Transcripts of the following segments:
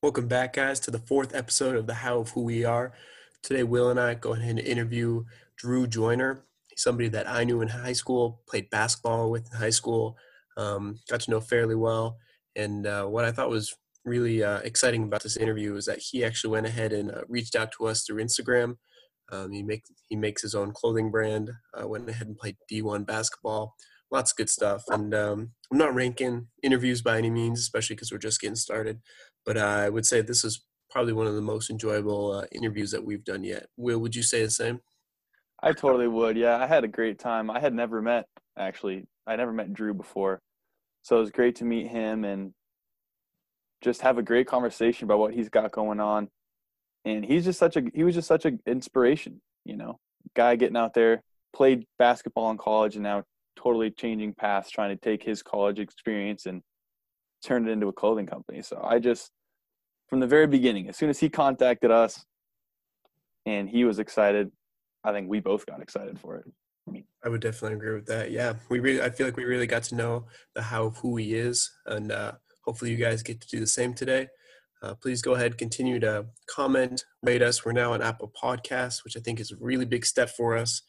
Welcome back, guys, to the fourth episode of the How of Who We Are. Today, Will and I go ahead and interview Drew Joiner. He's somebody that I knew in high school, played basketball with in high school, um, got to know fairly well. And uh, what I thought was really uh, exciting about this interview is that he actually went ahead and uh, reached out to us through Instagram. Um, he make he makes his own clothing brand. Uh, went ahead and played D1 basketball. Lots of good stuff. And um, I'm not ranking interviews by any means, especially because we're just getting started. But I would say this is probably one of the most enjoyable uh, interviews that we've done yet. Will, would you say the same? I totally would. Yeah, I had a great time. I had never met actually. I never met Drew before, so it was great to meet him and just have a great conversation about what he's got going on. And he's just such a he was just such an inspiration, you know. Guy getting out there, played basketball in college and now totally changing paths trying to take his college experience and turn it into a clothing company. So I just from the very beginning, as soon as he contacted us and he was excited, I think we both got excited for it. I would definitely agree with that. Yeah, we really, I feel like we really got to know the how of who he is, and uh, hopefully you guys get to do the same today. Uh, please go ahead, continue to comment, rate us. We're now on Apple Podcasts, which I think is a really big step for us.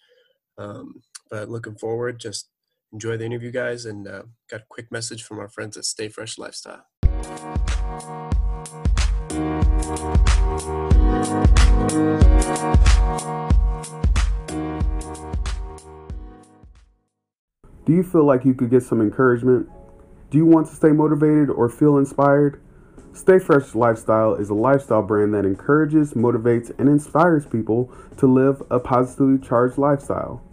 Um, but looking forward, just enjoy the interview, guys, and uh, got a quick message from our friends at Stay Fresh Lifestyle. Do you feel like you could get some encouragement? Do you want to stay motivated or feel inspired? Stay Fresh Lifestyle is a lifestyle brand that encourages, motivates, and inspires people to live a positively charged lifestyle.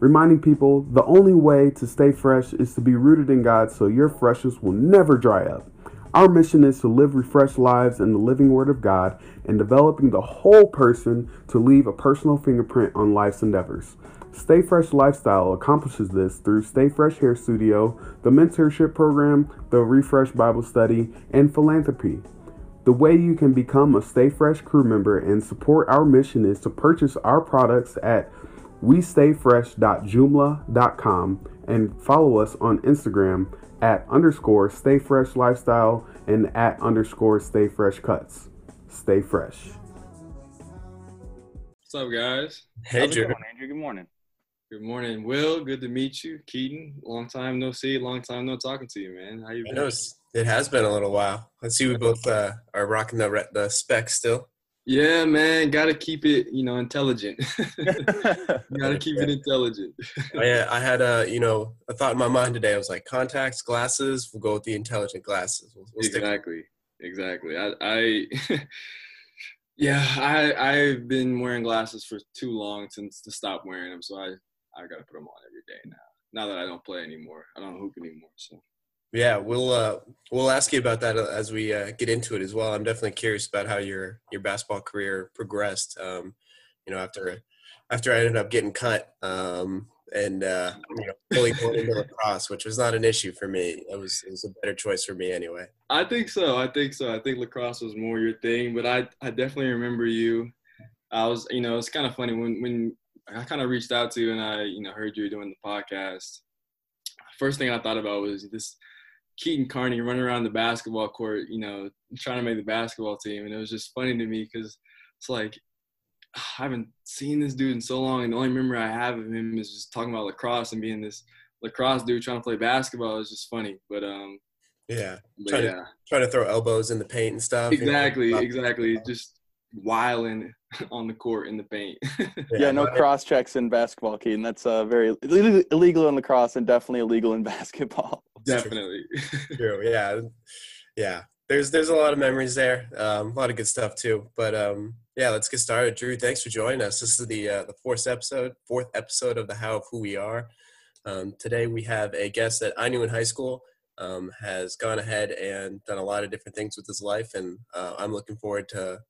Reminding people the only way to stay fresh is to be rooted in God so your freshness will never dry up. Our mission is to live refreshed lives in the living Word of God and developing the whole person to leave a personal fingerprint on life's endeavors. Stay Fresh Lifestyle accomplishes this through Stay Fresh Hair Studio, the mentorship program, the Refresh Bible Study, and philanthropy. The way you can become a Stay Fresh crew member and support our mission is to purchase our products at westayfresh.joomla.com and follow us on Instagram at underscore Stay Fresh Lifestyle and at underscore Stay Fresh Cuts. Stay fresh. What's up, guys? Hey, How's it Drew. going, Andrew? Good morning. Good morning, Will. Good to meet you, Keaton. Long time no see. Long time no talking to you, man. How you been? it has been a little while. Let's see, we both uh, are rocking the the specs still. Yeah, man. Got to keep it, you know, intelligent. Got to keep it intelligent. I, uh, I had a you know a thought in my mind today. I was like, contacts, glasses. We'll go with the intelligent glasses. We'll, we'll exactly. Exactly. I, I yeah, I I've been wearing glasses for too long since to stop wearing them. So I I got to put them on every day now. Now that I don't play anymore, I don't hoop anymore. So Yeah, we'll uh, we'll ask you about that as we uh, get into it as well. I'm definitely curious about how your your basketball career progressed. Um, you know, after after I ended up getting cut um, and uh, you know fully going into lacrosse, which was not an issue for me. It was it was a better choice for me anyway. I think so. I think so. I think lacrosse was more your thing, but I I definitely remember you. I was, you know, it's kind of funny when when I kind of reached out to you and I, you know, heard you were doing the podcast. First thing I thought about was this Keaton Carney running around the basketball court, you know, trying to make the basketball team, and it was just funny to me because it's like I haven't seen this dude in so long, and the only memory I have of him is just talking about lacrosse and being this lacrosse dude trying to play basketball. It's just funny, but um, Yeah, but Trying to- yeah. trying to throw elbows in the paint and stuff. you know, Exactly, exactly. Just wiling on the court in the paint. Yeah, no cross checks in basketball, Keaton. That's uh, very illegal- illegal in lacrosse and definitely illegal in basketball. Definitely. True. Yeah. Yeah. There's there's a lot of memories there. Um, a lot of good stuff too. But um, yeah, let's get started. Drew, thanks for joining us. This is the uh, the fourth episode, fourth episode of the How of Who We Are. Um, today we have a guest that I knew in high school. Um, has gone ahead and done a lot of different things with his life, and uh, I'm looking forward to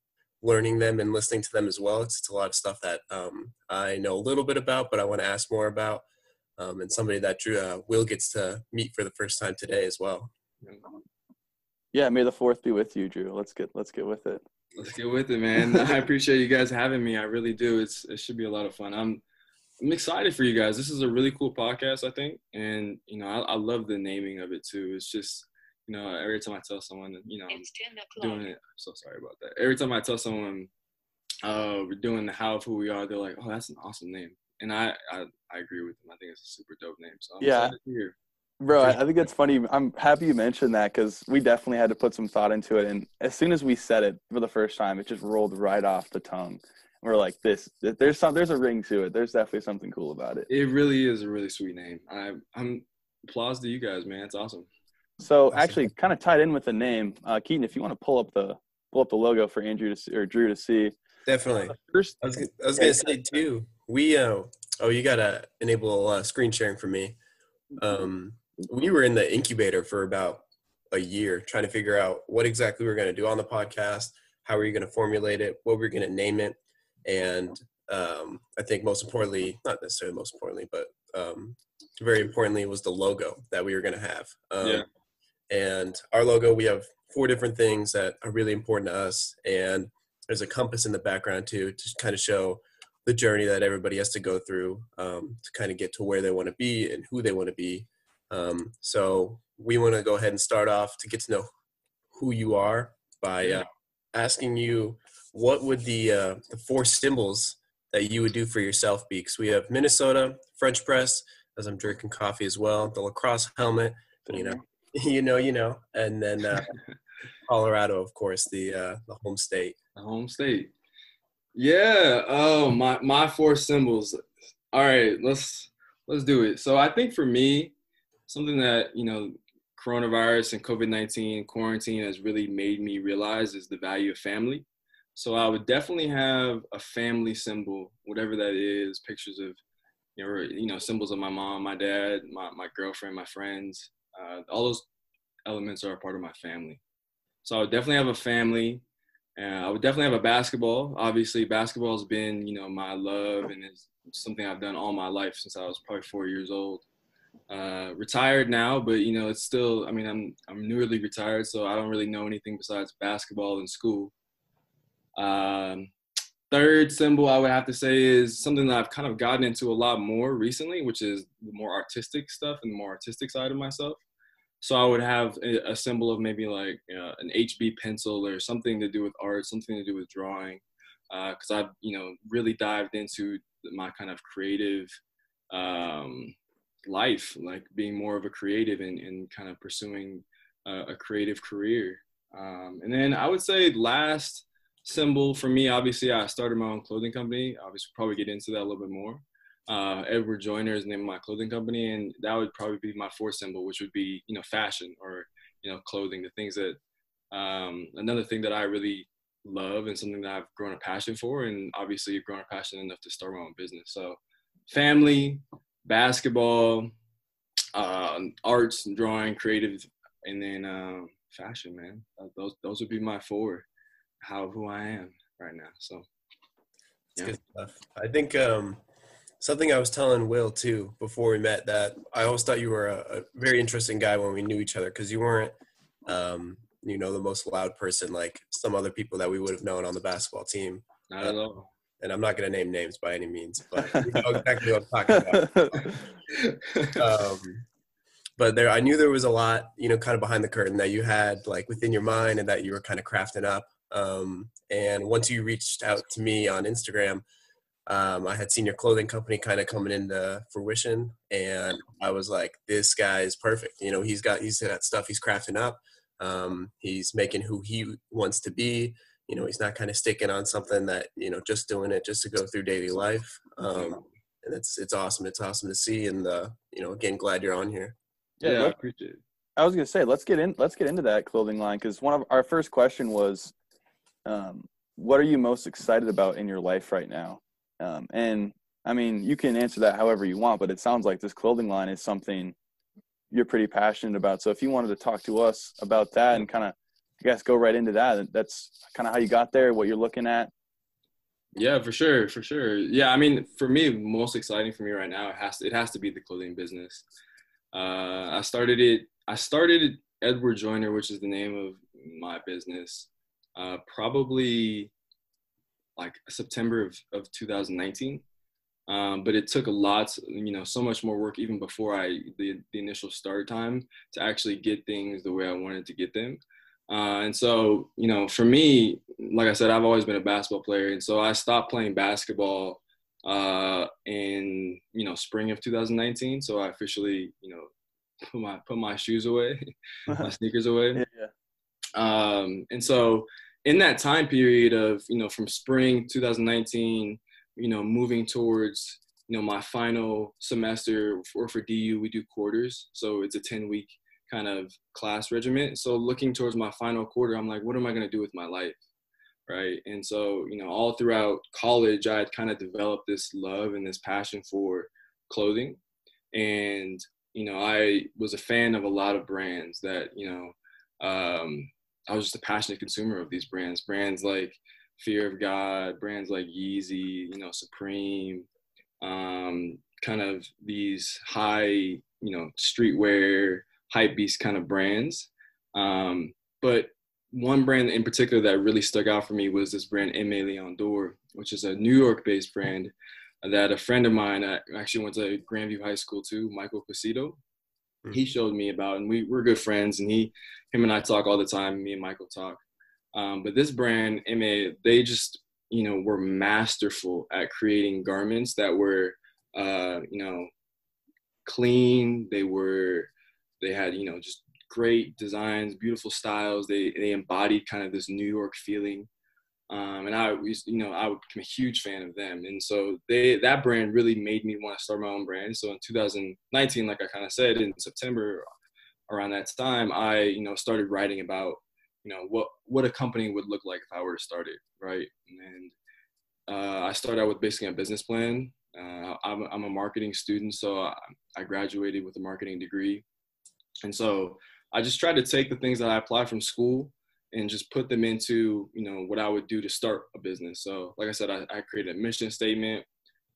learning them and listening to them as well. It's, it's a lot of stuff that um, I know a little bit about, but I want to ask more about. Um, and somebody that Drew uh, Will gets to meet for the first time today as well. Yeah, may the fourth be with you, Drew. Let's get let's get with it. Let's get with it, man. I appreciate you guys having me. I really do. It's it should be a lot of fun. I'm I'm excited for you guys. This is a really cool podcast, I think, and you know I, I love the naming of it too. It's just you know, every time I tell someone, you know, I'm It's 10 doing it. I'm so sorry about that. Every time I tell someone, uh, we're doing the how of who we are, they're like, oh, that's an awesome name. And I, I, I agree with them. I think it's a super dope name. So I'm Yeah. excited. Bro, I I think that's funny. I'm happy you mentioned that because we definitely had to put some thought into it. And as soon as we said it for the first time, it just rolled right off the tongue. We're like, this, there's some, there's a ring to it. There's definitely something cool about it. It really is a really sweet name. I, I'm applause to you guys, man. It's awesome. So Awesome. actually, kind of tied in with the name, uh, Keaton, if you want to pull up the pull up the logo for Andrew to see, or Drew to see. Definitely. First, I was, gonna- I was gonna say too. We uh oh, you gotta enable uh, screen sharing for me. Um, we were in the incubator for about a year trying to figure out what exactly we are gonna do on the podcast, how we were gonna formulate it, what we are gonna name it, and um, I think most importantly, not necessarily most importantly, but um, very importantly, was the logo that we were gonna have. Um, Yeah. And our logo, we have four different things that are really important to us, and there's a compass in the background too to kind of show the journey that everybody has to go through um, to kind of get to where they want to be and who they want to be. Um, so we want to go ahead and start off to get to know who you are by uh, asking you what would the uh, the four symbols that you would do for yourself be? Because we have minnesota french press as i'm drinking coffee as well the lacrosse helmet you know you know you know and then uh, colorado of course the uh, the home state The home state. Yeah. Oh, my my four symbols. All right, let's let's do it. So I think for me, something that you know, coronavirus and COVID nineteen quarantine has really made me realize is the value of family. So I would definitely have a family symbol, whatever that is. Pictures of you know, you know, symbols of my mom, my dad, my my girlfriend, my friends. Uh, all those elements are a part of my family. So I would definitely have a family. Uh, I would definitely have a basketball. Obviously, basketball has been, you know, my love and it's something I've done all my life since I was probably four years old. Uh, retired now, but you know, it's still. I mean, I'm I'm newly retired, so I don't really know anything besides basketball and school. Um, third symbol I would have to say is something that I've kind of gotten into a lot more recently, which is the more artistic stuff and the more artistic side of myself. So I would have a, symbol of maybe like uh, an HB pencil or something to do with art, something to do with drawing, because I've you know really dived into my kind of creative um, life, like being more of a creative and, and kind of pursuing a, a creative career. Um, and then I would say last symbol for me, obviously, I started my own clothing company. Obviously, probably get into that a little bit more uh, Edward Joiner is the name of my clothing company, and that would probably be my fourth symbol, which would be you know fashion or you know clothing, the things that um, another thing that I really love and something that I've grown a passion for, and obviously grown a passion enough to start my own business. So family, basketball, uh, arts, and drawing, creative, and then um, fashion. Man, those those would be my four. How who I am right now. So Yeah. good stuff. I think um, something I was telling Will too before we met that I always thought you were a, a very interesting guy when we knew each other because you weren't, um, you know, the most loud person like some other people that we would have known on the basketball team. not at all. And I'm not going to name names by any means, but you know exactly what I'm talking about. um, but there, I knew there was a lot, you know, kind of behind the curtain that you had like within your mind and that you were kind of crafting up. Um, and once you reached out to me on Instagram, um, I had seen your clothing company kind of coming into fruition, and I was like, "This guy is perfect." You know, he's got he's got stuff he's crafting up. Um, he's making who he wants to be. You know, he's not kind of sticking on something that you know just doing it just to go through daily life. Um, and it's it's awesome. It's awesome to see, and uh, you know, again, glad you're on here. yeah, yeah, I appreciate it. I was gonna say let's get in let's get into that clothing line because one of our first question was, um, what are you most excited about in your life right now? Um, and I mean, you can answer that however you want, but it sounds like this clothing line is something you're pretty passionate about. So if you wanted to talk to us about that and kind of, I guess, go right into that, that's kind of how you got there, what you're looking at. Yeah, for sure, for sure. Yeah, I mean, for me, most exciting for me right now, it has to, it has to be the clothing business. Uh, I started it. I started Edward Joiner, which is the name of my business, uh, probably like September of, of 2019. Um, but it took a lot, you know, so much more work even before I the, the initial start time to actually get things the way I wanted to get them. Uh, and so, you know, for me, like I said, I've always been a basketball player, and so I stopped playing basketball uh, in you know spring of 2019. So I officially, you know, put my put my shoes away, my sneakers away. Yeah. Um, and so in that time period of you know from spring 2019 you know moving towards you know my final semester or for du we do quarters. So it's a 10 week kind of class regiment. So looking towards my final quarter i'm like what am i going to do with my life? Right? And so you know all throughout college i had kind of developed this love and this passion for clothing. And you know i was a fan of a lot of brands that you know um, I was just a passionate consumer of these brands, brands like Fear of God, brands like Yeezy, you know, Supreme, um, kind of these high, you know, streetwear, hype beast kind of brands. Um, but one brand in particular that really stuck out for me was this brand Aimé Leon Dore, which is a New York-based brand that a friend of mine I actually went to Grandview High School too, Michael Casido. He showed me about, and we we're good friends, and he, him and I talk all the time. Me and Michael talk. Um, but this brand, MA, they just you know were masterful at creating garments that were uh, you know clean. They were they had you know just great designs, beautiful styles. They they embodied kind of this New York feeling. Um, and I you know, I am a huge fan of them, and so they that brand really made me want to start my own brand. So in 2019, like I kind of said in September, around that time, I you know started writing about you know what what a company would look like if I were to start it, right? And uh, I started out with basically a business plan. Uh, I'm, I'm a marketing student, so I, I graduated with a marketing degree, and so I just tried to take the things that I applied from school and just put them into you know what I would do to start a business. So like I said, I, I created a mission statement,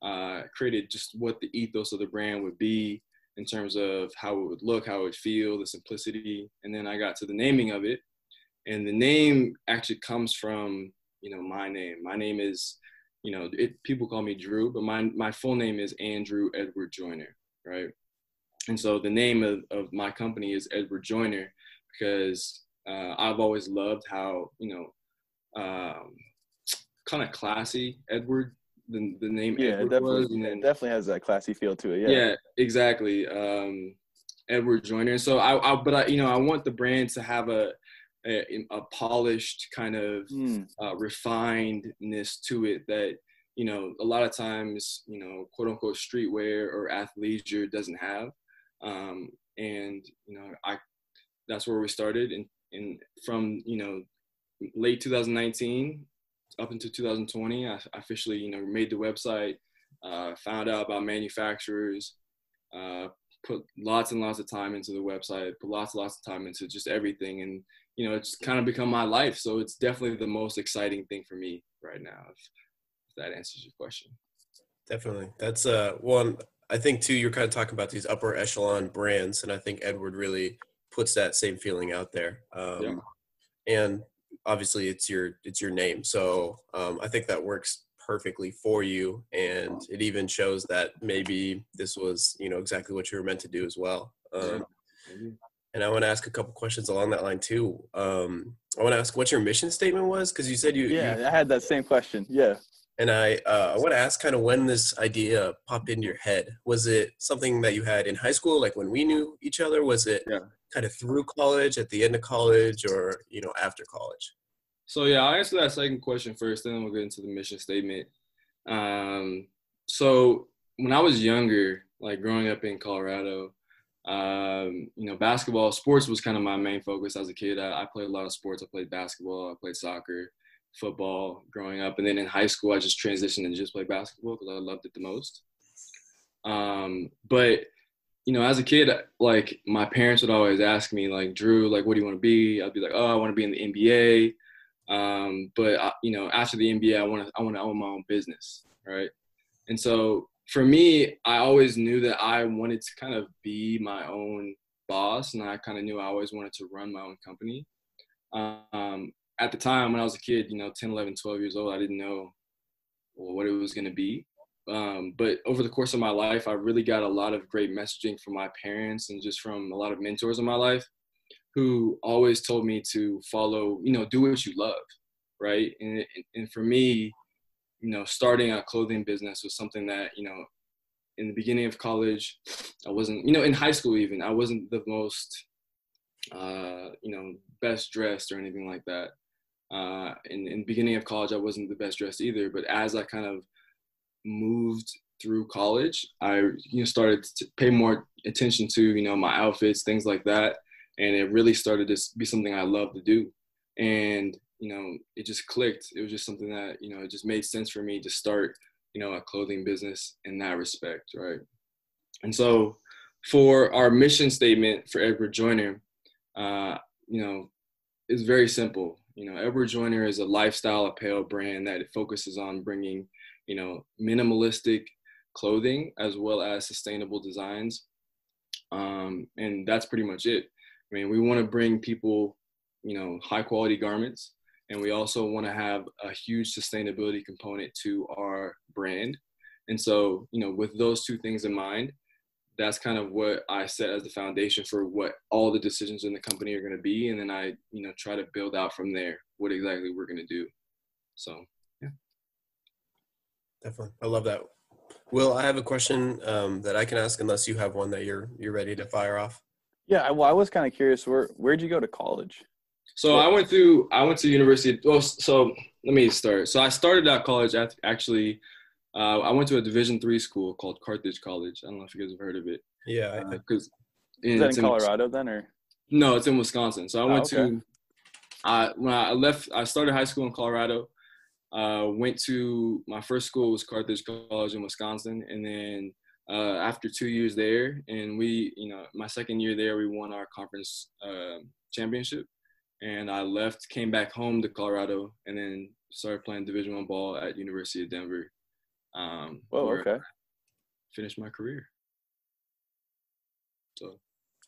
uh, created just what the ethos of the brand would be in terms of how it would look, how it would feel, the simplicity, and then I got to the naming of it, and the name actually comes from you know my name. My name is you know it, people call me Drew, but my my full name is Andrew Edward Joiner, right? And so the name of, of my company is Edward Joiner because uh, I've always loved how you know um, kind of classy Edward the the name yeah Edward definitely was, and then, definitely has that classy feel to it. Yeah, yeah, exactly. Um, Edward Joiner. So I, I, but I, you know, I want the brand to have a a, a polished kind of mm. uh, refinedness to it that you know a lot of times you know quote unquote streetwear or athleisure doesn't have um, and you know i that's where we started and and from you know late 2019 up until 2020 i officially you know made the website uh, found out about manufacturers uh, put lots and lots of time into the website put lots and lots of time into just everything. And you know it's kind of become my life. So it's definitely the most exciting thing for me right now if, if that answers your question. Definitely. That's uh one i think too you're kind of talking about these upper echelon brands and i think edward really puts that same feeling out there. Um, yeah. And obviously, it's your it's your name, so um, I think that works perfectly for you, and it even shows that maybe this was you know exactly what you were meant to do as well. Um, and I want to ask a couple questions along that line too. Um, I want to ask what your mission statement was because you said you. Yeah, you, I had that same question. Yeah. And I, uh, I want to ask kind of when this idea popped into your head. Was it something that you had in high school, like when we knew each other? Was it yeah kind of through college, at the end of college, or you know after college? So yeah, I'll answer that second question first, then we'll get into the mission statement. Um, so when I was younger, like growing up in Colorado, um, you know, basketball, sports was kind of my main focus as a kid. I, I, played a lot of sports. I played basketball, I played soccer, football growing up. And then in high school, I just transitioned and just played basketball because I loved it the most. Um, but you know, as a kid, like my parents would always ask me, like, Drew, like, what do you want to be? I'd be like, oh, I want to be in the NBA. Um, but I, you know, after the NBA, I want to, I want to own my own business, right? And so for me, I always knew that I wanted to kind of be my own boss, and I kind of knew I always wanted to run my own company. Um, at the time when I was a kid, you know, 10, 11, 12 years old, I didn't know what it was going to be. Um, but over the course of my life, I really got a lot of great messaging from my parents and just from a lot of mentors in my life who always told me to follow, you know, do what you love, right? And, and for me, you know, starting a clothing business was something that, you know, in the beginning of college, I wasn't, you know, in high school even, I wasn't the most, uh, you know, best dressed or anything like that. Uh, in, in the beginning of college, I wasn't the best dressed either. But as I kind of moved through college, I you know started to pay more attention to you know my outfits, things like that, and it really started to be something I love to do. And you know, it just clicked. It was just something that you know it just made sense for me to start you know a clothing business in that respect, right? And so for our mission statement for Edward Joiner, uh, you know, it's very simple. You know, Edward Joiner is a lifestyle apparel brand that focuses on bringing you know, minimalistic clothing as well as sustainable designs. Um, and that's pretty much it. I mean, we want to bring people, you know, high quality garments, and we also want to have a huge sustainability component to our brand. And so, you know, with those two things in mind, that's kind of what I set as the foundation for what all the decisions in the company are going to be. And then I, you know, try to build out from there what exactly we're going to do. So definitely. I love that. Will, I have a question um, that I can ask, unless you have one that you're you're ready to fire off. Yeah, well, I was kind of curious. Where where'd you go to college? So I went through. I went to university. Well, so let me start. So I started out college. At, actually, uh, I went to a Division three school called Carthage College. I don't know if you guys have heard of it. Yeah, because uh, is that in Colorado in, then, or no? It's in Wisconsin. So I oh, went okay. to. Uh, when I left, I started high school in Colorado. Uh, went to my first school was Carthage College in Wisconsin, and then uh, after two years there, and we, you know, my second year there, we won our conference uh, championship, and I left, came back home to Colorado, and then started playing Division One ball at University of Denver. Um, oh, okay. Finished my career. So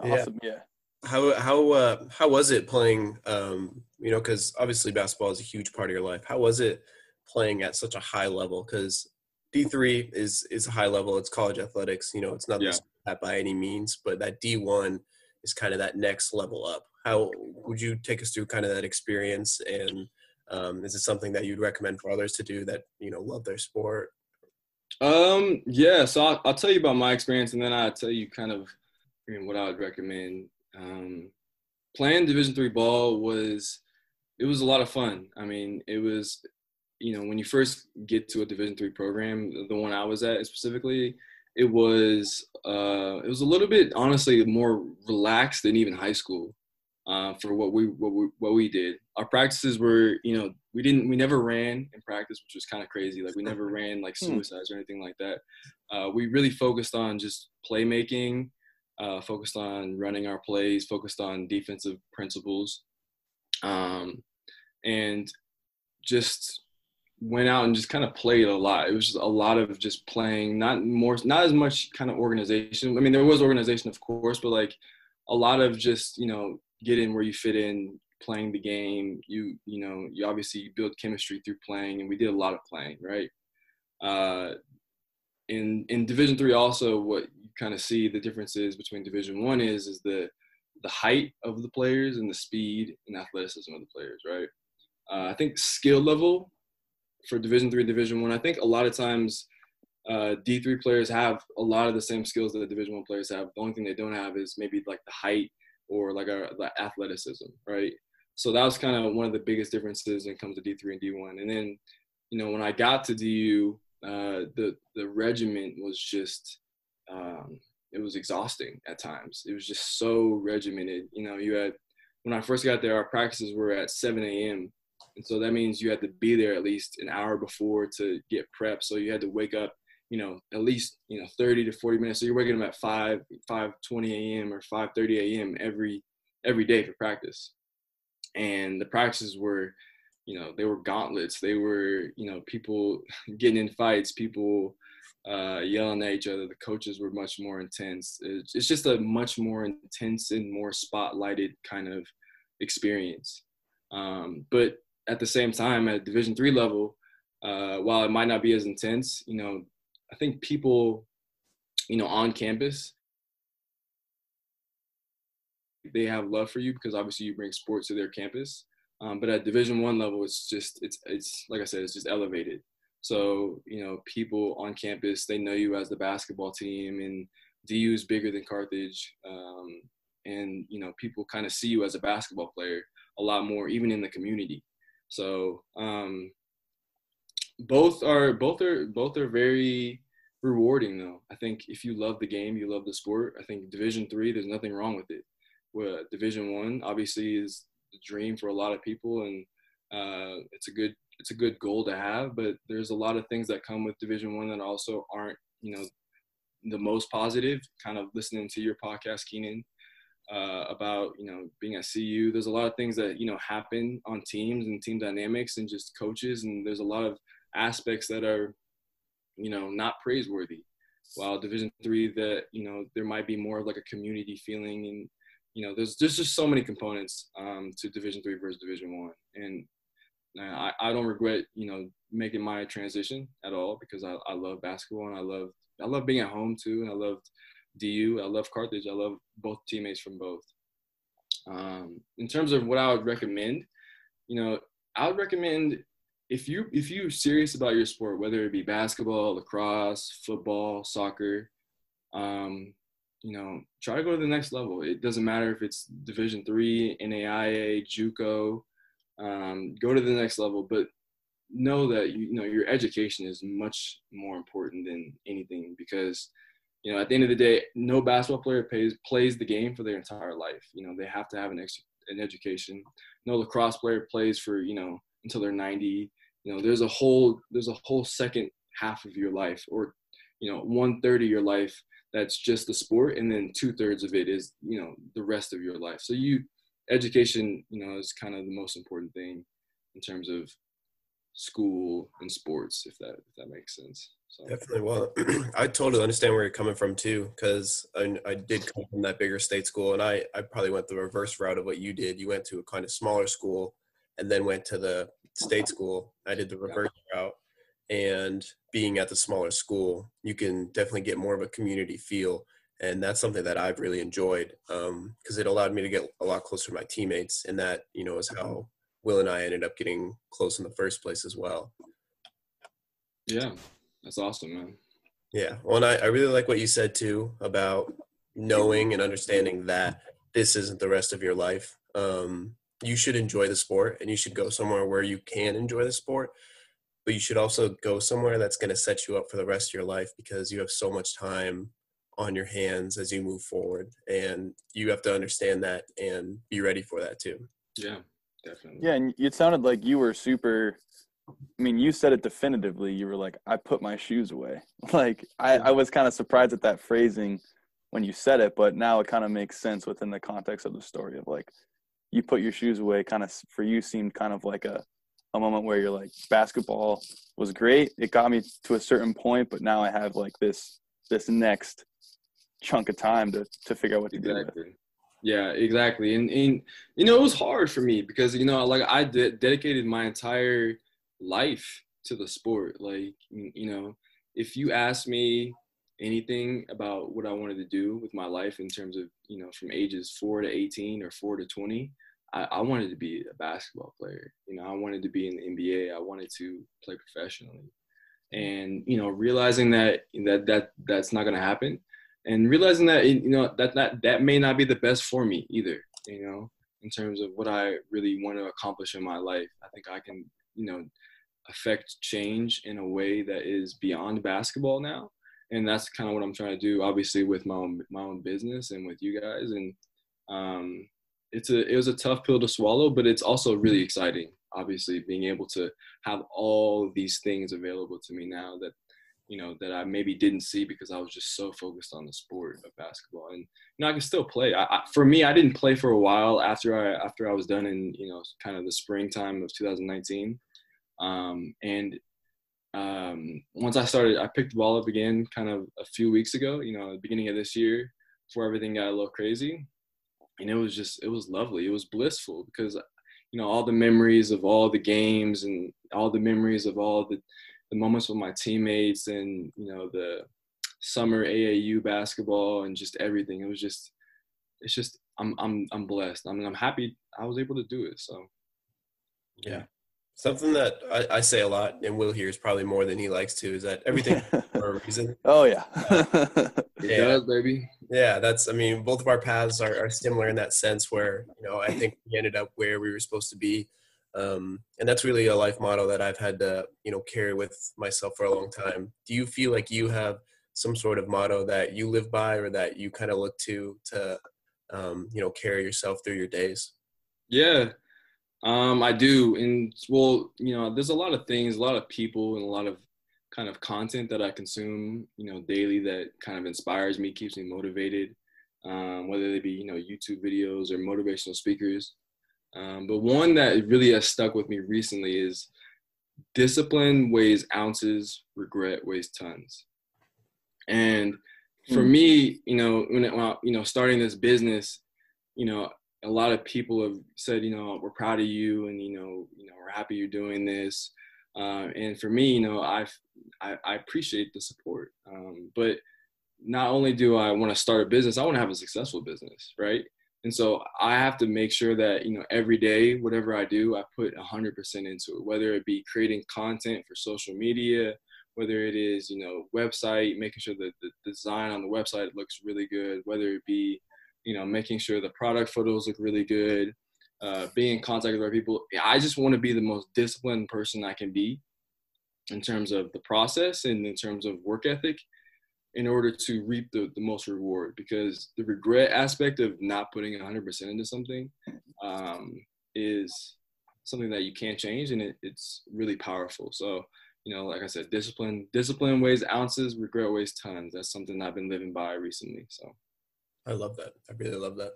awesome, yeah. yeah. How how uh, how was it playing? Um, you know, because obviously basketball is a huge part of your life. How was it playing at such a high level because D3 is is a high level. It's college athletics. You know, it's not yeah. that by any means, but that D1 is kind of that next level up. How would you take us through kind of that experience? And um, is it something that you'd recommend for others to do that you know love their sport? Um, yeah. So I'll, I'll tell you about my experience, and then I'll tell you kind of you know, what I would recommend. Um, playing Division three ball was it was a lot of fun. I mean, it was you know when you first get to a division three program the one i was at specifically it was uh, it was a little bit honestly more relaxed than even high school uh, for what we what we what we did our practices were you know we didn't we never ran in practice which was kind of crazy like we never ran like hmm. suicides or anything like that uh, we really focused on just playmaking uh, focused on running our plays focused on defensive principles um, and just went out and just kind of played a lot. It was just a lot of just playing, not more, not as much kind of organization. I mean, there was organization, of course, but like a lot of just you know get in where you fit in, playing the game. You you know you obviously build chemistry through playing, and we did a lot of playing, right? Uh, in in Division three, also what kind of see the differences between Division one is is the the height of the players and the speed and athleticism of the players, right? Uh, I think skill level for Division three, Division one. I. Think a lot of times uh, D three players have a lot of the same skills that the Division one players have. The only thing they don't have is maybe like the height or like the athleticism, right? So that was kind of one of the biggest differences when it comes to D three and D one. And then, you know, when I got to DU, uh, the the regiment was just um, it was exhausting at times. It was just so regimented. You know, you had when I first got there, our practices were at 7 a.m. And so that means you had to be there at least an hour before to get prep. So you had to wake up, you know, at least, you know, 30 to 40 minutes. So you're waking up at 5, 5 20 a.m. or 5 30 a.m. every every day for practice. And the practices were, you know, they were gauntlets. They were, you know, people getting in fights, people uh, yelling at each other. The coaches were much more intense. It's, just a much more intense and more spotlighted kind of experience. Um, but at the same time at division three level uh, while it might not be as intense you know I think people, you know, on campus, they have love for you because obviously you bring sports to their campus. Um, but at Division One level, it's just it's it's like I said, it's just elevated. So you know, people on campus they know you as the basketball team, and DU is bigger than Carthage, um, and you know, people kind of see you as a basketball player a lot more, even in the community. So um, both are both are both are very rewarding though. I think if you love the game, you love the sport. I think Division three, there's nothing wrong with it. Well, Division one obviously is the dream for a lot of people, and uh, it's a good it's a good goal to have. But there's a lot of things that come with Division one that also aren't you know the most positive. Kind of listening to your podcast, Keenan, uh, about you know being at CU. There's a lot of things that you know happen on teams and team dynamics and just coaches, and there's a lot of aspects that are you know not praiseworthy. While Division three, that you know there might be more of like a community feeling, and you know there's there's just so many components um, to Division three versus Division one, and I, I don't regret you know making my transition at all because I, I love basketball and I love I love being at home too, and I loved DU. I love Carthage. I love both teammates from both. Um, in terms of what I would recommend, you know, I would recommend if you if you're serious about your sport, whether it be basketball, lacrosse, football, soccer, um, you know, try to go to the next level. It doesn't matter if it's Division three, NAIA, JUCO. Um, go to the next level, but know that you, know your education is much more important than anything because you know, at the end of the day, no basketball player plays plays the game for their entire life. You know, they have to have an ex- an education. No lacrosse player plays for you know until they're 90. You know, there's a whole there's a whole second half of your life, or you know, one third of your life that's just the sport, and then two thirds of it is you know the rest of your life. So you education, you know, is kind of the most important thing in terms of school and sports, if that if that makes sense. So. Definitely. Well, I totally understand where you're coming from too, because I, I did come from that bigger state school, and I I probably went the reverse route of what you did. You went to a kind of smaller school, and then went to the state school. I did the reverse yeah. route, and being at the smaller school, you can definitely get more of a community feel, and that's something that I've really enjoyed because um, it allowed me to get a lot closer to my teammates, and that you know is how Will and I ended up getting close in the first place as well. Yeah, that's awesome, man. Yeah. Well, and I, I really like what you said too about knowing and understanding that this isn't the rest of your life. Um, you should enjoy the sport and you should go somewhere where you can enjoy the sport, but you should also go somewhere that's going to set you up for the rest of your life because you have so much time on your hands as you move forward and you have to understand that and be ready for that too. Yeah, definitely. Yeah, and it sounded like you were super I mean, you said it definitively. You were like, I put my shoes away. Like, I, I was kind of surprised at that phrasing when you said it, but now it kind of makes sense within the context of the story of like, you put your shoes away kind of for you seemed kind of like a, a moment where you're like, basketball was great. It got me to a certain point, but now I have like this, this next chunk of time to, to figure out what to do. Yeah, exactly. And, and, you know, it was hard for me because, you know, like I de- dedicated my entire – life to the sport. Like, you know, if you ask me anything about what I wanted to do with my life in terms of, you know, from ages four to 18 or four to 20, I, I wanted to be a basketball player. You know, I wanted to be in the NBA. I wanted to play professionally. And, you know, realizing that, that, that that's not going to happen and realizing that, you know, that, that, that may not be the best for me either, you know, in terms of what I really want to accomplish in my life. I think I can, you know, affect change in a way that is beyond basketball now and that's kind of what i'm trying to do obviously with my own my own business and with you guys and um, it's a it was a tough pill to swallow but it's also really exciting obviously being able to have all these things available to me now that you know that i maybe didn't see because i was just so focused on the sport of basketball and you know i can still play I, I, for me i didn't play for a while after i after i was done in you know kind of the springtime of 2019 um, and um, once I started, I picked the ball up again kind of a few weeks ago, you know, the beginning of this year before everything got a little crazy. And it was just, it was lovely. It was blissful because, you know, all the memories of all the games and all the memories of all the, the moments with my teammates and you know the summer AAU basketball and just everything. It was just it's just I'm I'm I'm blessed. I mean I'm happy I was able to do it. So yeah. Something that I, I, say a lot, and Will hears probably more than he likes to, is that everything for a reason. Oh yeah, yeah, does, baby. Yeah, that's. I mean, both of our paths are, are similar in that sense. Where you know, I think we ended up where we were supposed to be, um, and that's really a life motto that I've had to you know carry with myself for a long time. Do you feel like you have some sort of motto that you live by, or that you kind of look to to um, you know carry yourself through your days? Yeah, um, I do, and well, you know, there's a lot of things, a lot of people, and a lot of kind of content that I consume, you know, daily that kind of inspires me, keeps me motivated. Um, whether they be you know YouTube videos or motivational speakers. Um, but one that really has stuck with me recently is discipline weighs ounces, regret weighs tons. And for mm. me, you know, when, it, when you know starting this business, you know, a lot of people have said, you know, we're proud of you, and you know, you know, we're happy you're doing this. Uh, and for me, you know, I've, I, I appreciate the support. Um, but not only do I want to start a business, I want to have a successful business, right? And so I have to make sure that you know every day, whatever I do, I put 100% into it. Whether it be creating content for social media, whether it is you know website, making sure that the design on the website looks really good, whether it be you know, making sure the product photos look really good, uh, being in contact with other people. I just want to be the most disciplined person I can be in terms of the process and in terms of work ethic in order to reap the, the most reward because the regret aspect of not putting 100% into something um, is something that you can't change and it, it's really powerful so you know like i said discipline discipline weighs ounces regret weighs tons that's something i've been living by recently so I love that. I really love that.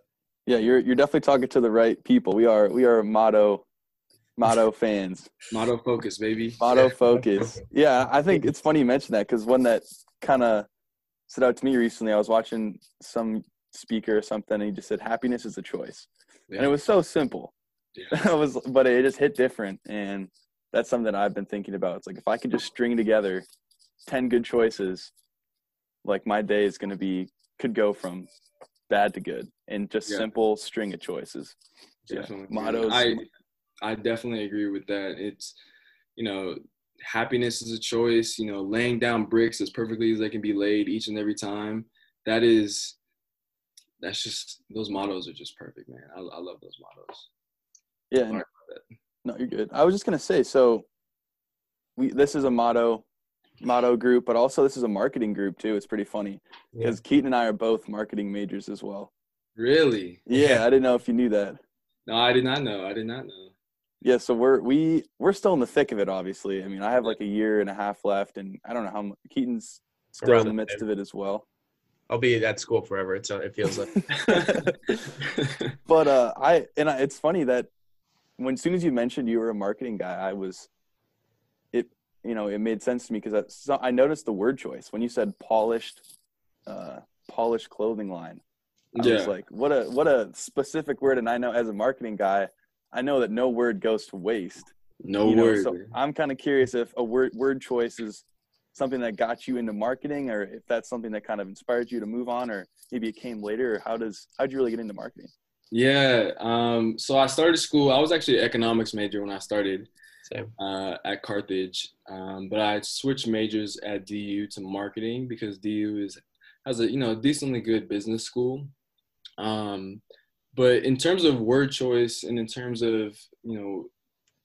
Yeah, you're you're definitely talking to the right people. We are we are motto motto fans. motto focus, baby. Motto focus. Yeah, I think it's funny you mentioned that because one that kind of stood out to me recently. I was watching some speaker or something, and he just said, "Happiness is a choice," yeah. and it was so simple. Yeah. it was, but it just hit different, and that's something that I've been thinking about. It's like if I can just string together ten good choices, like my day is going to be could go from bad to good and just yeah. simple string of choices. Definitely. Yeah. Mottos. I I definitely agree with that. It's you know, happiness is a choice, you know, laying down bricks as perfectly as they can be laid each and every time. That is that's just those mottos are just perfect, man. I, I love those mottos. Yeah. No, you're good. I was just gonna say, so we this is a motto motto group, but also this is a marketing group too. It's pretty funny because yeah. Keaton and I are both marketing majors as well. Really? Yeah, I didn't know if you knew that. No, I did not know. I did not know. Yeah, so we're we we're still in the thick of it. Obviously, I mean, I have like a year and a half left, and I don't know how much, Keaton's still Around in the midst of it as well. I'll be at school forever. It's it feels like. but uh, I and I, it's funny that when as soon as you mentioned you were a marketing guy, I was it you know, it made sense to me because I, I noticed the word choice when you said polished, uh, polished clothing line. I yeah. was like, what a what a specific word. And I know as a marketing guy, I know that no word goes to waste. No you know, word. So I'm kind of curious if a word word choice is something that got you into marketing, or if that's something that kind of inspired you to move on, or maybe it came later. Or how does how did you really get into marketing? Yeah. Um, so I started school. I was actually an economics major when I started. Uh, at Carthage, um, but I switched majors at DU to marketing because DU is has a you know decently good business school. Um, but in terms of word choice and in terms of you know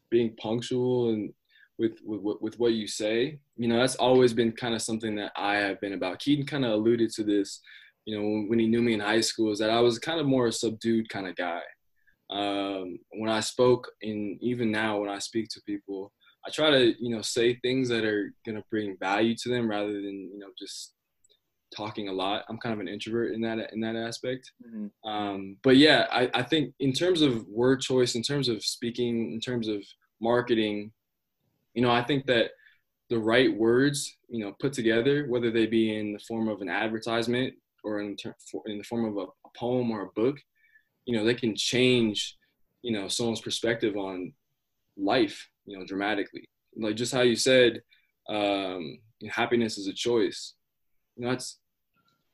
being punctual and with with with what you say, you know that's always been kind of something that I have been about. Keaton kind of alluded to this, you know, when he knew me in high school, is that I was kind of more a subdued kind of guy um, when I spoke, and even now when I speak to people, I try to you know say things that are gonna bring value to them rather than you know just talking a lot. I'm kind of an introvert in that in that aspect. Mm-hmm. Um, but yeah, I, I think in terms of word choice, in terms of speaking, in terms of marketing, you know, I think that the right words, you know, put together, whether they be in the form of an advertisement or in, ter- in the form of a, a poem or a book, you know they can change you know someone's perspective on life you know dramatically like just how you said um, happiness is a choice. You know, that's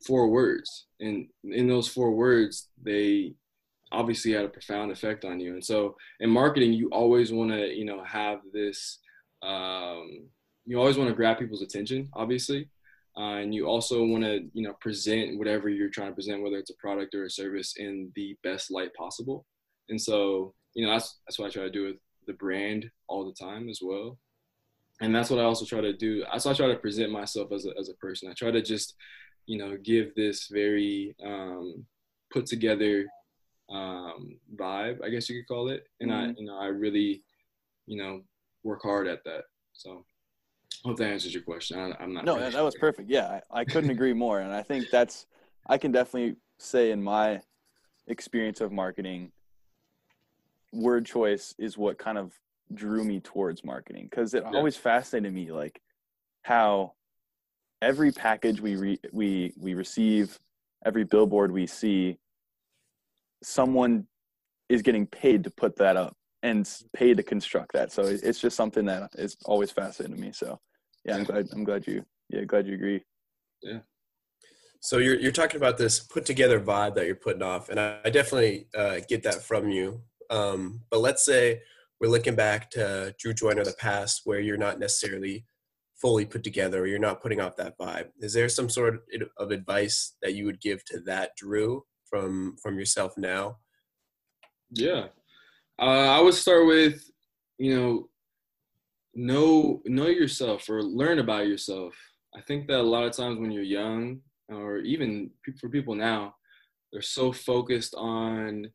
four words, and in those four words, they obviously had a profound effect on you. And so, in marketing, you always want to, you know, have this. Um, you always want to grab people's attention, obviously, uh, and you also want to, you know, present whatever you're trying to present, whether it's a product or a service, in the best light possible. And so, you know, that's that's what I try to do with the brand all the time as well and that's what I also try to do. That's I try to present myself as a as a person. I try to just, you know, give this very um, put together um, vibe, I guess you could call it. And mm-hmm. I, you know, I really, you know, work hard at that. So, I hope that answers your question. I, am not. No, that, that was perfect. Yeah, I, I couldn't agree more. And I think that's, I can definitely say in my experience of marketing, word choice is what kind of drew me towards marketing because it yeah. always fascinated me like how every package we re- we we receive every billboard we see someone is getting paid to put that up and paid to construct that. So it's just something that is always fascinating to me. So yeah, i'm glad i'm glad you yeah glad you agree. Yeah. So you're you're talking about this put together vibe that you're putting off, and I, I definitely uh, get that from you. Um, but let's say we're looking back to Drew Joiner the past where you're not necessarily fully put together or you're not putting off that vibe. Is there some sort of advice that you would give to that Drew from from yourself now? Yeah. Uh, I would start with, you know, know know yourself or learn about yourself. I think that a lot of times when you're young or even for people now, they're so focused on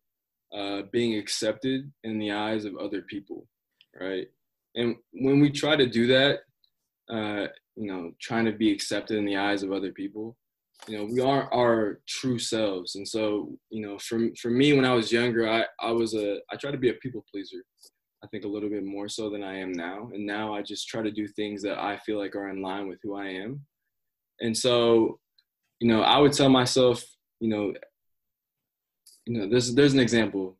uh, being accepted in the eyes of other people, right? And when we try to do that, uh, you know, trying to be accepted in the eyes of other people, you know, we aren't our true selves. And so, you know, for for me, when I was younger, I I was a I tried to be a people pleaser. I think a little bit more so than I am now. And now I just try to do things that I feel like are in line with who I am. And so, you know, I would tell myself, you know, you know, there's there's an example.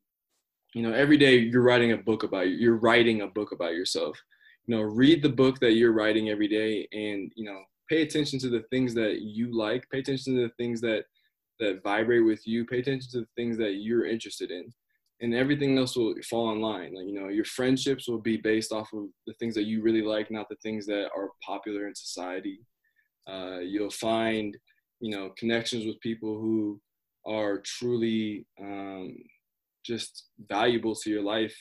You know, every day you're writing a book about you. You're writing a book about yourself. You know, read the book that you're writing every day, and you know, pay attention to the things that you like. Pay attention to the things that that vibrate with you. Pay attention to the things that you're interested in, and everything else will fall in line. Like you know, your friendships will be based off of the things that you really like, not the things that are popular in society. Uh, you'll find, you know, connections with people who are truly um, just valuable to your life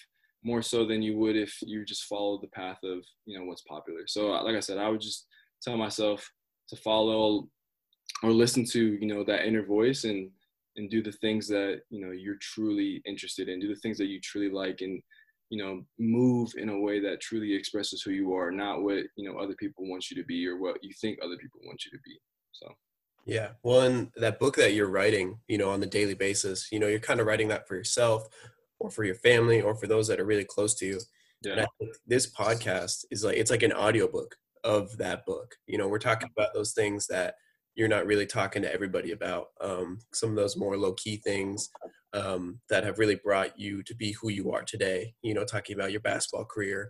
more so than you would if you just followed the path of you know what's popular. So uh, like i said i would just tell myself to follow or listen to you know that inner voice and and do the things that you know you're truly interested in. Do the things that you truly like and you know move in a way that truly expresses who you are not what you know other people want you to be or what you think other people want you to be. So. Yeah. Well, in that book that you're writing, you know, on the daily basis, you know, you're kind of writing that for yourself or for your family or for those that are really close to you. Yeah. And I think this podcast is like, it's like an audiobook of that book. You know, we're talking about those things that you're not really talking to everybody about. Um, some of those more low key things um, that have really brought you to be who you are today. You know, talking about your basketball career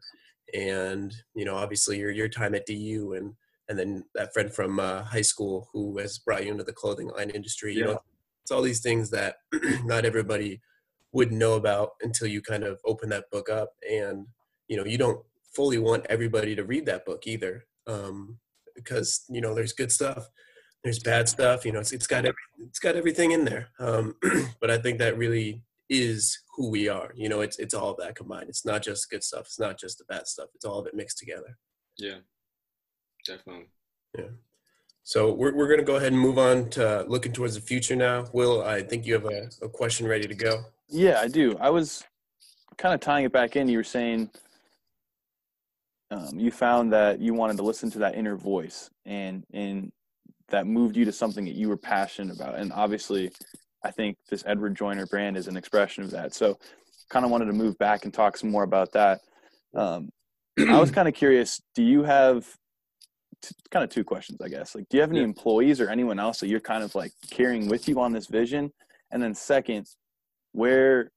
and, you know, obviously your, your time at DU and, and then that friend from uh, high school who has brought you into the clothing line industry. You yeah. know, it's all these things that not everybody would know about until you kind of open that book up, and you know, you don't fully want everybody to read that book either, um, because you know, there's good stuff, there's bad stuff. You know, it's it's got every, it's got everything in there. Um, but I think that really is who we are. You know, it's it's all of that combined. It's not just good stuff. It's not just the bad stuff. It's all of it mixed together. Yeah. Definitely. Yeah. So we're, we're going to go ahead and move on to looking towards the future now. Will, I think you have a, a question ready to go. Yeah, I do. I was kind of tying it back in. You were saying um, you found that you wanted to listen to that inner voice and, and that moved you to something that you were passionate about. And obviously, I think this Edward Joiner brand is an expression of that. So kind of wanted to move back and talk some more about that. Um, I was kind of curious, do you have kind of two questions, I guess. Like, do you have any yeah. employees or anyone else that you're kind of like carrying with you on this vision? And then second, where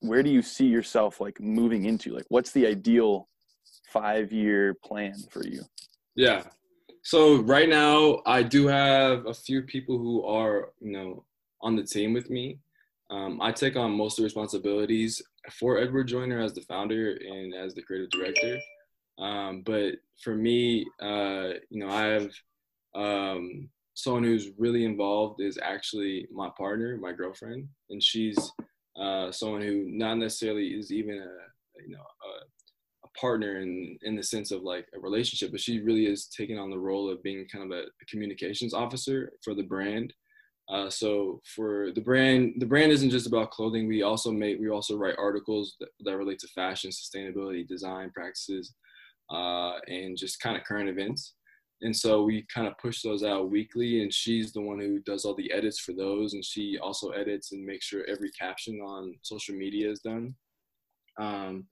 where do you see yourself like moving into? Like, what's the ideal five year plan for you? Yeah. So right now, I do have a few people who are, you know, on the team with me. Um, I take on most of the responsibilities for Edward Joiner as the founder and as the creative director. Um, but for me, uh, you know, I have um, someone who's really involved is actually my partner, my girlfriend, and she's uh, someone who not necessarily is even a you know a, a, partner in in the sense of like a relationship, but she really is taking on the role of being kind of a, communications officer for the brand. Uh, so for the brand, the brand isn't just about clothing. We also make we also write articles that, that relate to fashion, sustainability, design practices, uh, and just kind of current events. And so we kind of push those out weekly and she's the one who does all the edits for those and she also edits and makes sure every caption on social media is done. Um,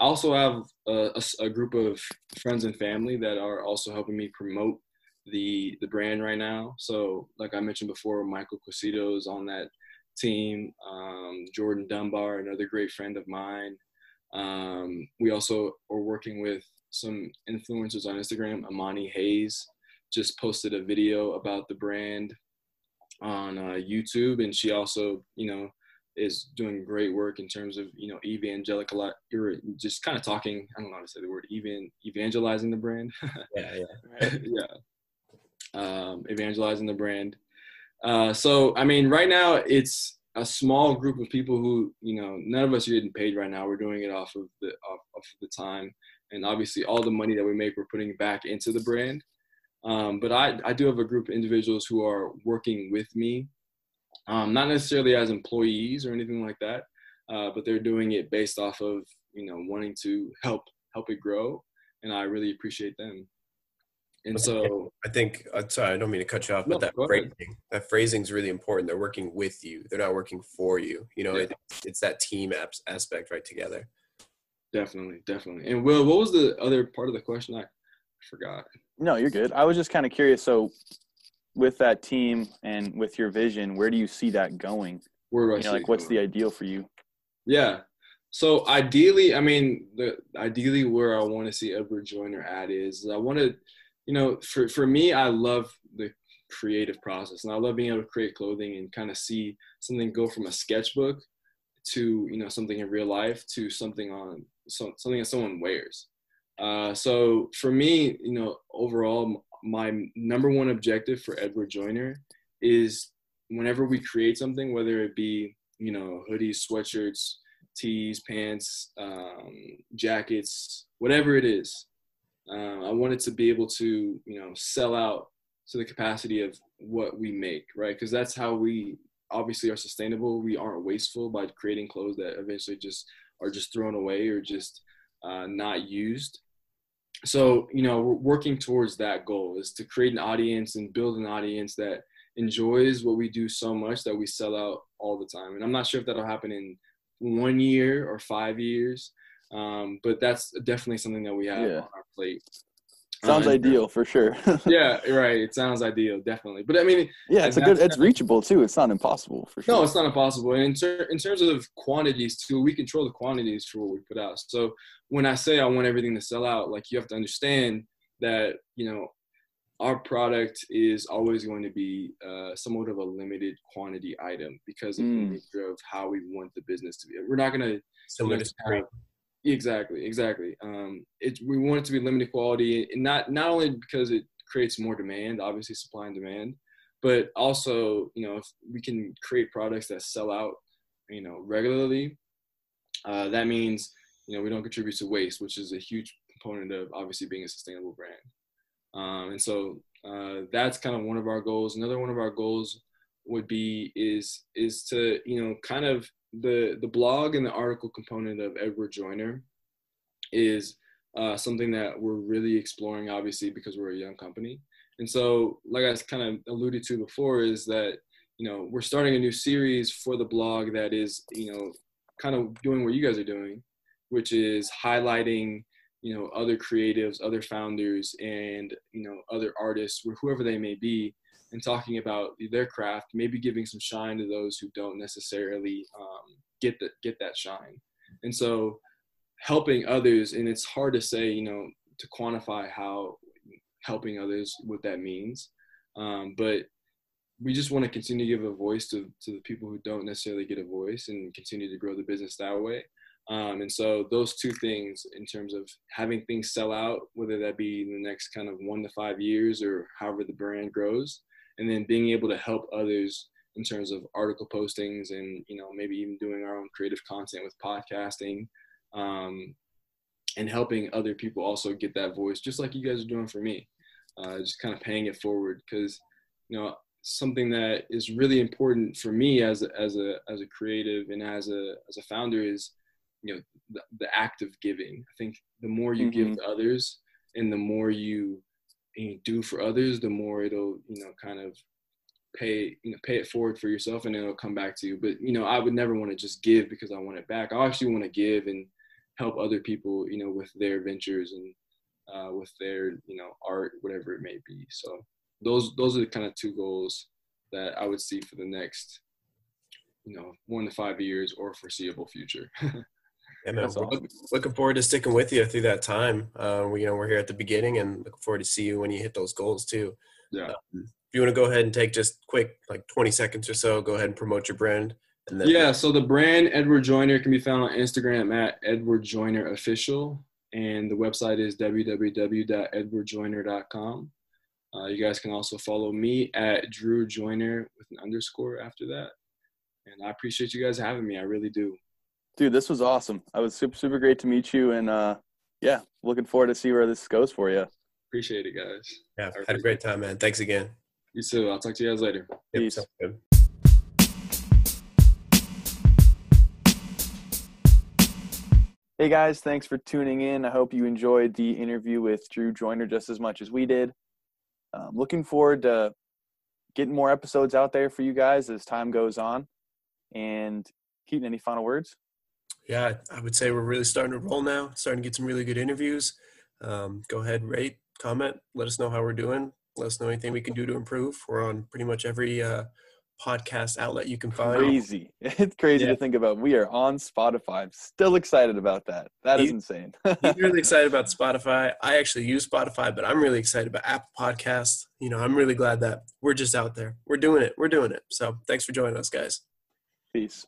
i also have a, a, a, group of friends and family that are also helping me promote the the brand right now. So like i mentioned before michael Cosito is on that team um, jordan dunbar another great friend of mine. Um, we also are working with some influencers on Instagram. Amani Hayes just posted a video about the brand on uh, YouTube, and she also, you know, is doing great work in terms of you know evangelical you're just kind of talking i don't know how to say the word even evangelizing the brand. Yeah yeah. Yeah. Um, evangelizing the brand. Uh, so i mean right now it's a small group of people who you know none of us are getting paid right now. We're doing it off of the off, off of the time and obviously all the money that we make we're putting back into the brand um, but I, I do have a group of individuals who are working with me um, not necessarily as employees or anything like that uh, but they're doing it based off of you know wanting to help help it grow and i really appreciate them and so I think uh, sorry, I don't mean to cut you off, but no, that phrasing, that phrasing is really important. They're working with you. They're not working for you. You know, yeah. it, it's that team aspect right together. Definitely, definitely. And Will, what was the other part of the question? I forgot. No, you're good. I was just kind of curious. So, with that team and with your vision, where do you see that going? Where do I you know, like, what's going? the ideal for you? Yeah. So ideally, I mean, the ideally where I want to see Edward Joiner at is I want to, you know, for for me, I love the creative process, and I love being able to create clothing and kind of see something go from a sketchbook to you know something in real life to something on so, something that someone wears. Uh, so for me, you know, overall, my number one objective for Edward Joiner is whenever we create something, whether it be you know hoodies, sweatshirts, tees, pants, um, jackets, whatever it is, uh, I wanted to be able to you know sell out to the capacity of what we make, right? Because that's how we obviously are sustainable. We aren't wasteful by creating clothes that eventually just are just thrown away or just uh, not used. So, you know, we're working towards that goal is to create an audience and build an audience that enjoys what we do so much that we sell out all the time. And I'm not sure if that'll happen in one year or five years, um, but that's definitely something that we have yeah. on our plate. Sounds uh, ideal for sure. yeah, right. It sounds ideal, definitely. But I mean, yeah, it's a good. It's reachable too. It's not impossible for sure. No, it's not impossible. And in, ter- in terms of quantities too, we control the quantities for what we put out. So when I say I want everything to sell out, like you have to understand that you know our product is always going to be uh, somewhat of a limited quantity item because of mm. the nature of how we want the business to be. We're not going to similar to Exactly, exactly. Um, it, we want it to be limited quality, and not not only because it creates more demand, obviously supply and demand, but also you know if we can create products that sell out, you know, regularly, uh, that means you know we don't contribute to waste, which is a huge component of obviously being a sustainable brand. Um, and so uh, that's kind of one of our goals. Another one of our goals would be is is to you know kind of the the blog and the article component of Edward Joiner is uh, something that we're really exploring, obviously, because we're a young company. And so, like I kind of alluded to before, is that you know we're starting a new series for the blog that is you know kind of doing what you guys are doing, which is highlighting you know other creatives, other founders, and you know other artists, whoever they may be, and talking about their craft, maybe giving some shine to those who don't necessarily um, get that get that shine. And so helping others, and it's hard to say, you know, to quantify how helping others, what that means. Um, but we just want to continue to give a voice to, to the people who don't necessarily get a voice and continue to grow the business that way. Um, and so those two things in terms of having things sell out, whether that be in the next kind of one to five years or however the brand grows, and then being able to help others in terms of article postings and you know maybe even doing our own creative content with podcasting um, and helping other people also get that voice just like you guys are doing for me uh, just kind of paying it forward because you know something that is really important for me as a, as a as a creative and as a as a founder is you know the, the act of giving i think the more you mm-hmm. give to others and the more you, you do for others the more it'll you know kind of pay you know pay it forward for yourself and it'll come back to you. But you know i would never want to just give because i want it back. I actually want to give and help other people you know with their ventures and uh, with their you know art whatever it may be. So those those are the kind of two goals that i would see for the next you know one to five years or foreseeable future Yeah, man. Awesome. looking forward to sticking with you through that time. Uh, we, you know, we're here at the beginning, and looking forward to see you when you hit those goals too. Yeah. Um, you want to go ahead and take just quick, like 20 seconds or so, go ahead and promote your brand. And then yeah, so the brand Edward Joiner can be found on Instagram at Edward Joiner Official, and the website is www.edwardjoiner.com. Uh, you guys can also follow me at Drew Joiner with an underscore after that. And I appreciate you guys having me. I really do. Dude, this was awesome. I was super super great to meet you, and uh, yeah, looking forward to see where this goes for you. Appreciate it, guys. Yeah, had a great time, man. Thanks again. You too. I'll talk to you guys later. Peace. Hey guys, thanks for tuning in. I hope you enjoyed the interview with Drew Joiner just as much as we did. Um, looking forward to getting more episodes out there for you guys as time goes on. And Keaton, any final words? Yeah, I would say we're really starting to roll now, starting to get some really good interviews. Um, go ahead, rate, comment, let us know how we're doing let us know anything we can do to improve. We're on pretty much every uh, podcast outlet you can find. Crazy. It's crazy yeah. to think about. We are on Spotify. I'm still excited about that. That is insane. he's really excited about Spotify. I actually use Spotify, but I'm really excited about Apple Podcasts. You know, I'm really glad that we're just out there. We're doing it. We're doing it. So thanks for joining us, guys. Peace.